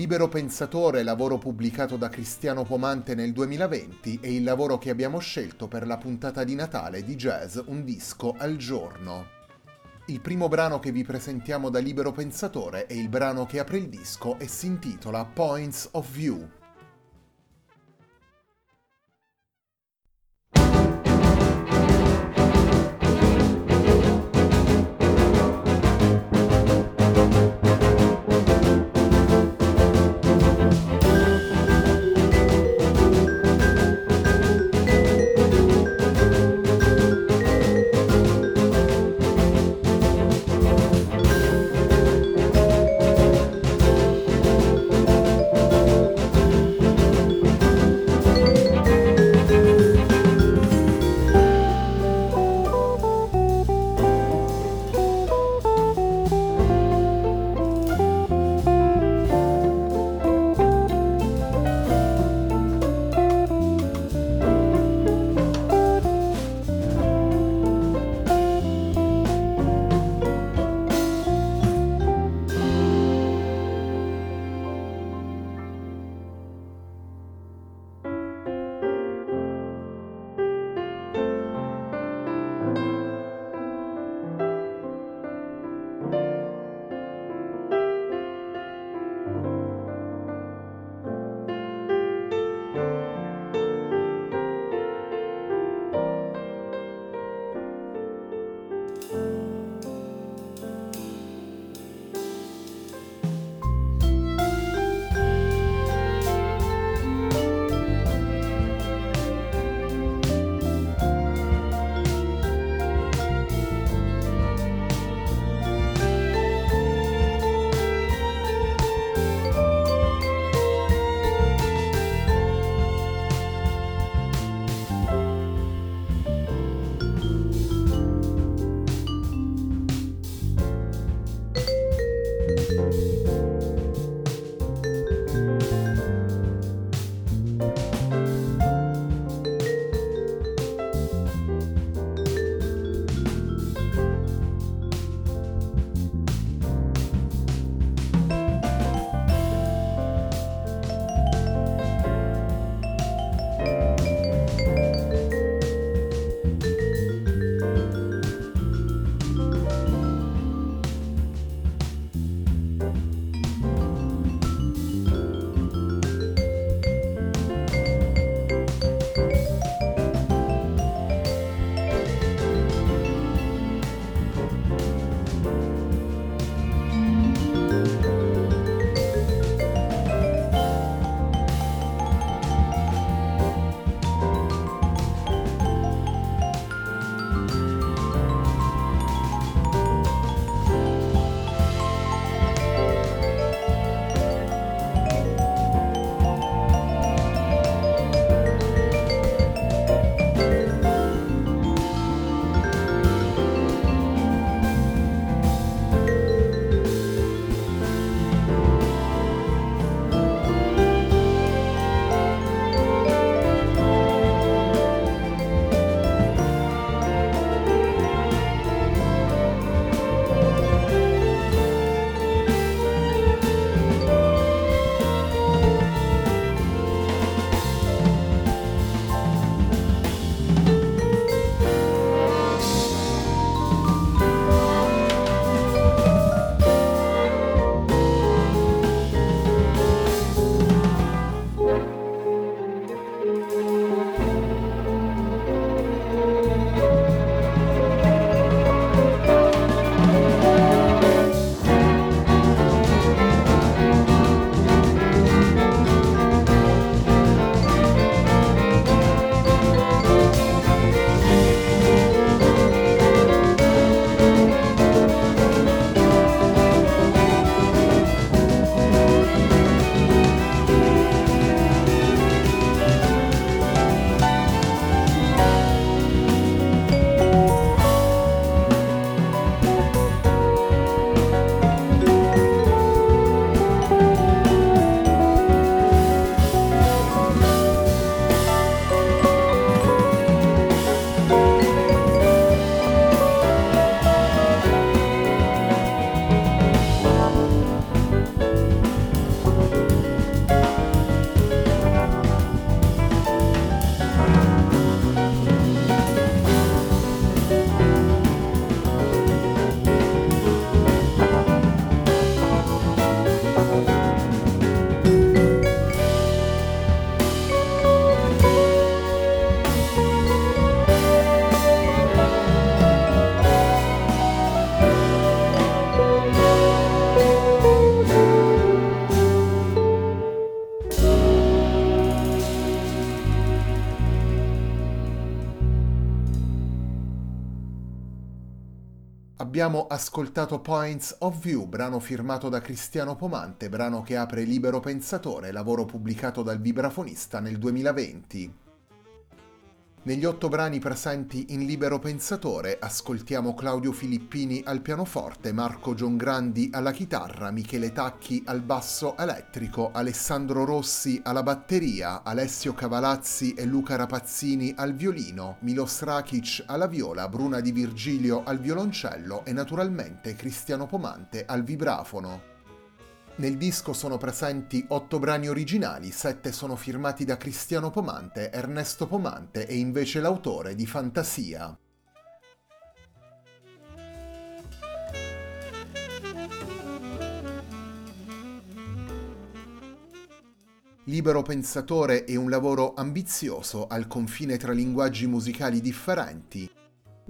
Libero Pensatore, lavoro pubblicato da Cristiano Pomante nel 2020, è il lavoro che abbiamo scelto per la puntata di Natale di jazz Un disco al giorno. Il primo brano che vi presentiamo da Libero Pensatore è il brano che apre il disco e si intitola Points of View. Abbiamo ascoltato Points of View, brano firmato da Cristiano Pomante, brano che apre Libero Pensatore, lavoro pubblicato dal vibrafonista nel 2020. Negli otto brani presenti in Libero Pensatore ascoltiamo Claudio Filippini al pianoforte, Marco Giongrandi alla chitarra, Michele Tacchi al basso elettrico, Alessandro Rossi alla batteria, Alessio Cavalazzi e Luca Rapazzini al violino, Milos Rakic alla viola, Bruna Di Virgilio al violoncello e naturalmente Cristiano Pomante al vibrafono. Nel disco sono presenti otto brani originali, sette sono firmati da Cristiano Pomante, Ernesto Pomante e invece l'autore di Fantasia. Libero pensatore è un lavoro ambizioso al confine tra linguaggi musicali differenti,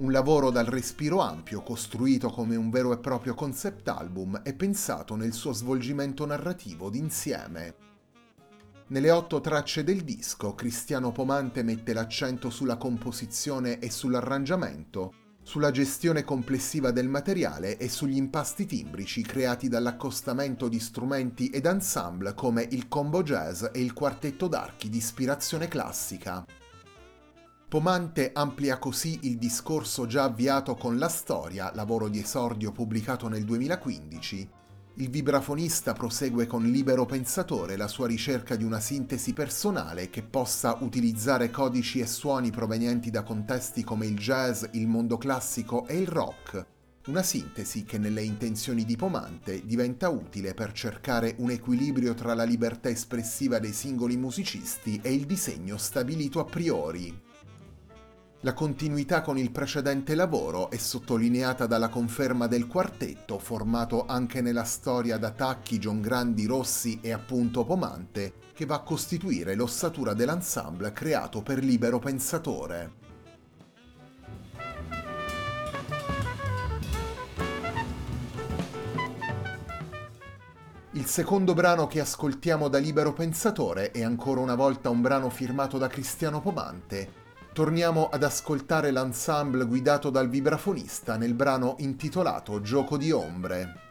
un lavoro dal respiro ampio, costruito come un vero e proprio concept album e pensato nel suo svolgimento narrativo d'insieme. Nelle otto tracce del disco, Cristiano Pomante mette l'accento sulla composizione e sull'arrangiamento, sulla gestione complessiva del materiale e sugli impasti timbrici creati dall'accostamento di strumenti ed ensemble come il combo jazz e il quartetto d'archi di ispirazione classica. Pomante amplia così il discorso già avviato con La Storia, lavoro di esordio pubblicato nel 2015. Il vibrafonista prosegue con Libero Pensatore la sua ricerca di una sintesi personale che possa utilizzare codici e suoni provenienti da contesti come il jazz, il mondo classico e il rock. Una sintesi che nelle intenzioni di Pomante diventa utile per cercare un equilibrio tra la libertà espressiva dei singoli musicisti e il disegno stabilito a priori. La continuità con il precedente lavoro è sottolineata dalla conferma del quartetto, formato anche nella storia da Tacchi, John Grandi, Rossi e appunto Pomante, che va a costituire l'ossatura dell'ensemble creato per libero pensatore. Il secondo brano che ascoltiamo da Libero Pensatore è ancora una volta un brano firmato da Cristiano Pomante, torniamo ad ascoltare l'ensemble guidato dal vibrafonista nel brano intitolato Gioco di ombre.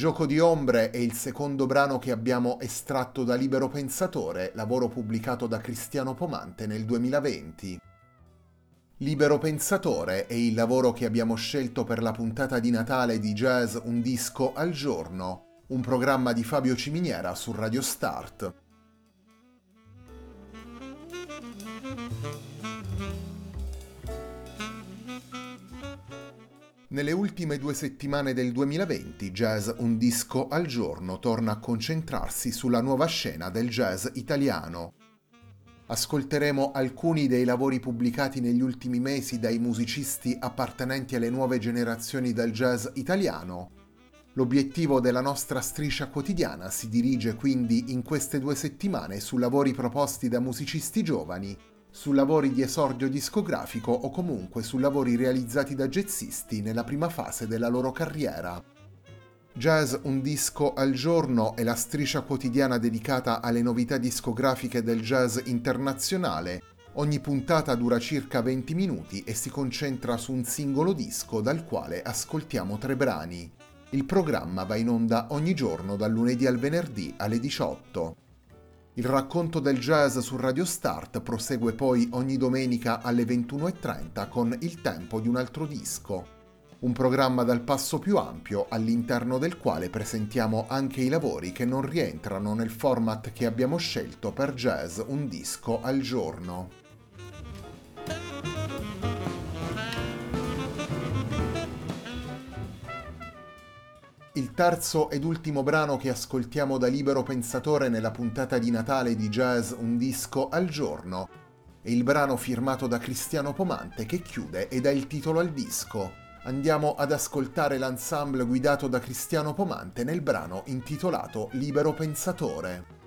Gioco di ombre è il secondo brano che abbiamo estratto da Libero Pensatore, lavoro pubblicato da Cristiano Pomante nel 2020. Libero Pensatore è il lavoro che abbiamo scelto per la puntata di Natale di Jazz Un disco al giorno, un programma di Fabio Ciminiera su Radio Start. Nelle ultime due settimane del 2020, Jazz Un disco al giorno torna a concentrarsi sulla nuova scena del jazz italiano. Ascolteremo alcuni dei lavori pubblicati negli ultimi mesi dai musicisti appartenenti alle nuove generazioni del jazz italiano. L'obiettivo della nostra striscia quotidiana si dirige quindi in queste due settimane su lavori proposti da musicisti giovani su lavori di esordio discografico o comunque su lavori realizzati da jazzisti nella prima fase della loro carriera. Jazz Un disco al giorno è la striscia quotidiana dedicata alle novità discografiche del jazz internazionale. Ogni puntata dura circa 20 minuti e si concentra su un singolo disco dal quale ascoltiamo tre brani. Il programma va in onda ogni giorno dal lunedì al venerdì alle 18. Il racconto del jazz su Radio Start prosegue poi ogni domenica alle 21.30 con Il tempo di un altro disco, un programma dal passo più ampio all'interno del quale presentiamo anche i lavori che non rientrano nel format che abbiamo scelto per jazz un disco al giorno. Il terzo ed ultimo brano che ascoltiamo da Libero Pensatore nella puntata di Natale di Jazz Un disco al giorno è il brano firmato da Cristiano Pomante che chiude e dà il titolo al disco. Andiamo ad ascoltare l'ensemble guidato da Cristiano Pomante nel brano intitolato Libero Pensatore.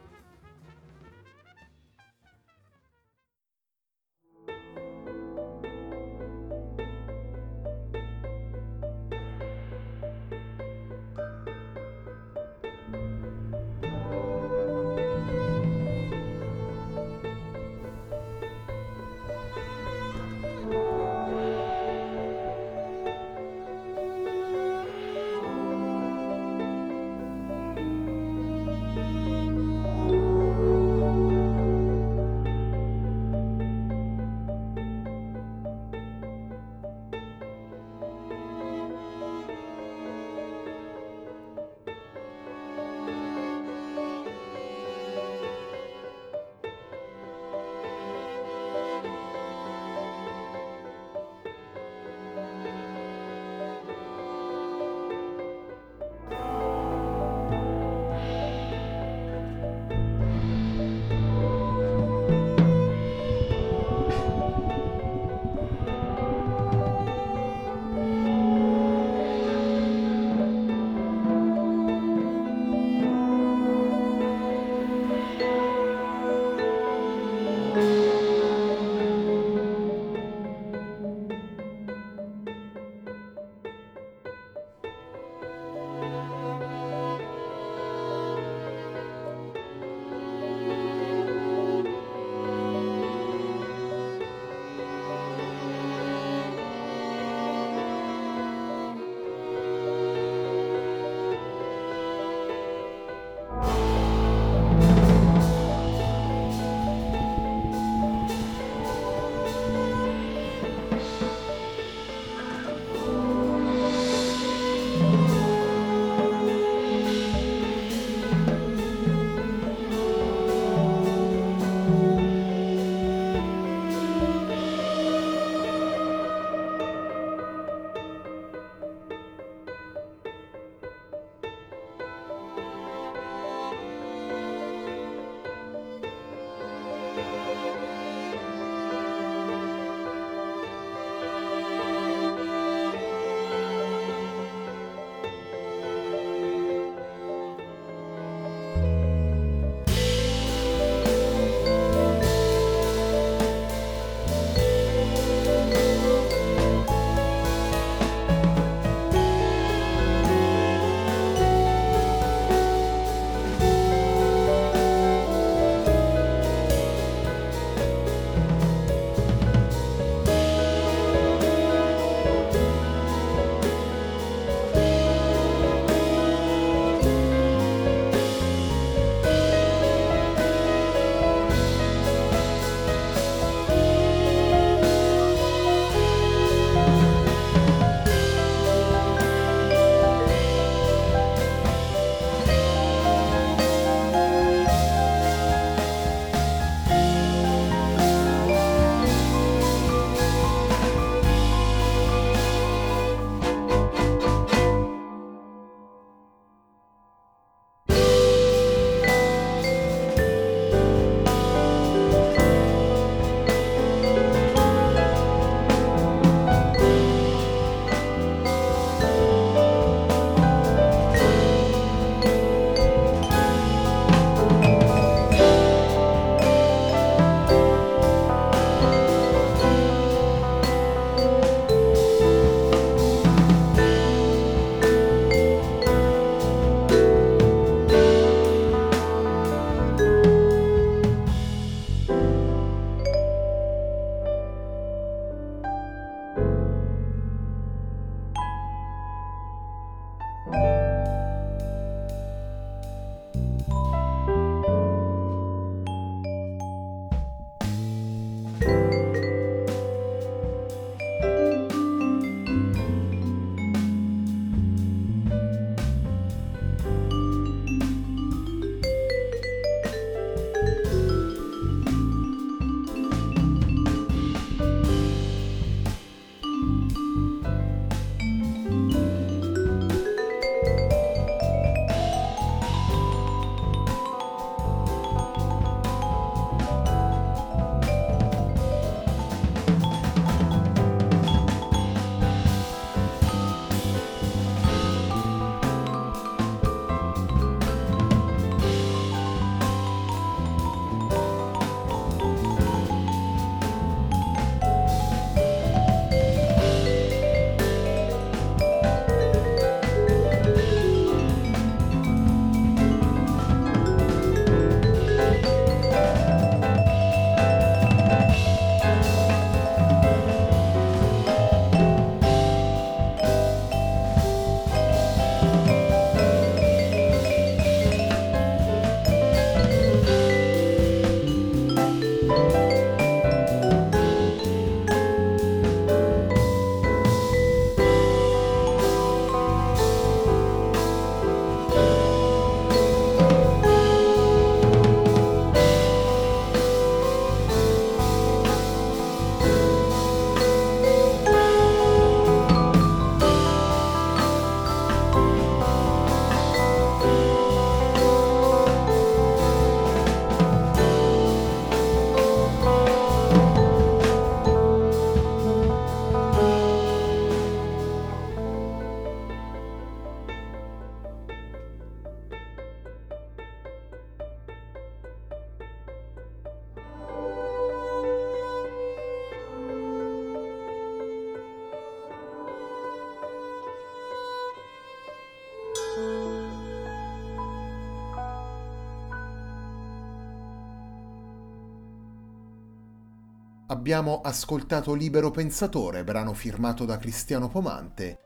Abbiamo ascoltato Libero Pensatore, brano firmato da Cristiano Pomante.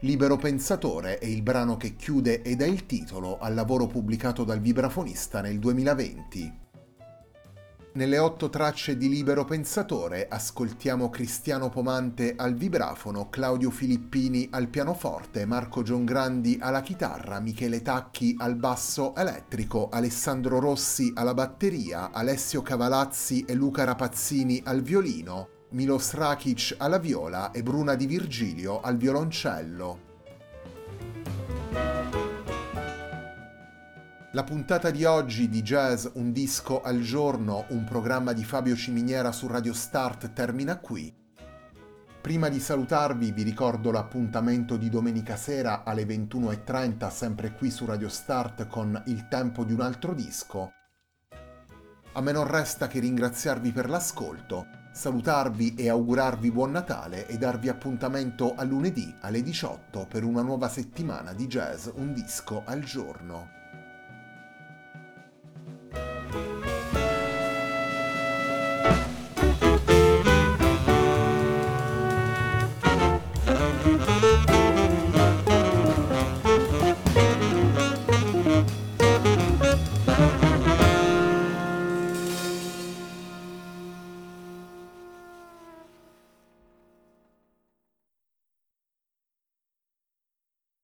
Libero Pensatore è il brano che chiude ed è il titolo al lavoro pubblicato dal vibrafonista nel 2020. Nelle otto tracce di Libero Pensatore ascoltiamo Cristiano Pomante al vibrafono, Claudio Filippini al pianoforte, Marco Giongrandi alla chitarra, Michele Tacchi al basso elettrico, Alessandro Rossi alla batteria, Alessio Cavalazzi e Luca Rapazzini al violino, Milos Rakic alla viola e Bruna Di Virgilio al violoncello. La puntata di oggi di Jazz Un disco al giorno, un programma di Fabio Ciminiera su Radio Start termina qui. Prima di salutarvi vi ricordo l'appuntamento di domenica sera alle 21.30 sempre qui su Radio Start con Il tempo di un altro disco. A me non resta che ringraziarvi per l'ascolto, salutarvi e augurarvi buon Natale e darvi appuntamento a lunedì alle 18 per una nuova settimana di jazz Un disco al giorno.